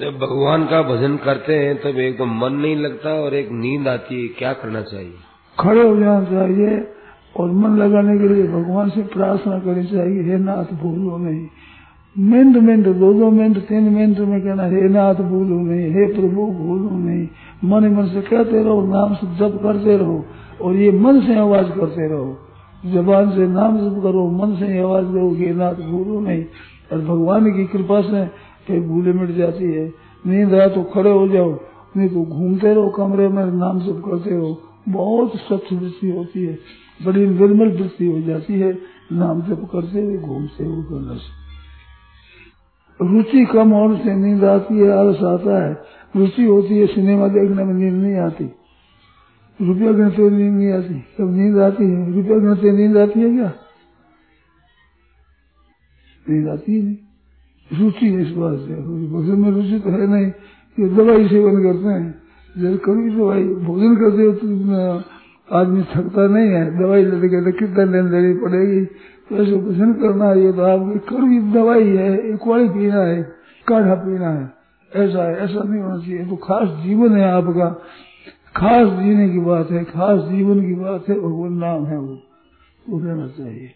जब भगवान का भजन करते हैं, तब एक तो मन नहीं लगता और एक नींद आती है, क्या करना चाहिए? खड़े हो जाना चाहिए और मन लगाने के लिए भगवान से प्रार्थना करनी चाहिए, हे नाथ, भूलो नहीं। मिनट मिनट दो दो मिनट तीन मिनट में कहना, हे नाथ, भूलो नहीं। हे प्रभु, भूलो नहीं। मन मन से कहते रहो, नाम से जप करते रहो और ये मन से आवाज़ करते रहो। जबान से नाम जप करो, मन से आवाज़ करो हे नाथ, भूलो नहीं। और भगवान की कृपा से फिर भूले मिट जाती है। नींद आए तो खड़े हो जाओ, नहीं तो घूमते रहो कमरे में, नाम जप करते रहो। बहुत स्वच्छ वृत्ति होती है, बड़ी निर्मल वृत्ति हो जाती है। नाम जप करते हुए, घूमते हुए करने से रुचि कम होने से नींद आती है, आलस आता है। रुचि होती है, सिनेमा देखने में नींद नहीं आती। रुपया गिनते नींद नहीं आती। कब नींद आती है? रुपया गिनते नींद आती है क्या? नींद आती है नहीं। रुचि है इस बात से। भोजन में रुचि तो है नहीं कि दवाई सेवन करते हैं। जब कभी दवाई भोजन करते हो तो आदमी थकता नहीं है। दवाई लेते कहते कितना दिन देनी पड़ेगी? तो ऐसे भोजन करना है तो आपकी कड़वी दवाई है, एक वाली पीना है, काढ़ा पीना है। ऐसा है, ऐसा नहीं होना चाहिए। तो खास जीवन है आपका। खास जीने की बात है, खास जीवन की बात है, भगवान नाम है वो। वो रहना चाहिए।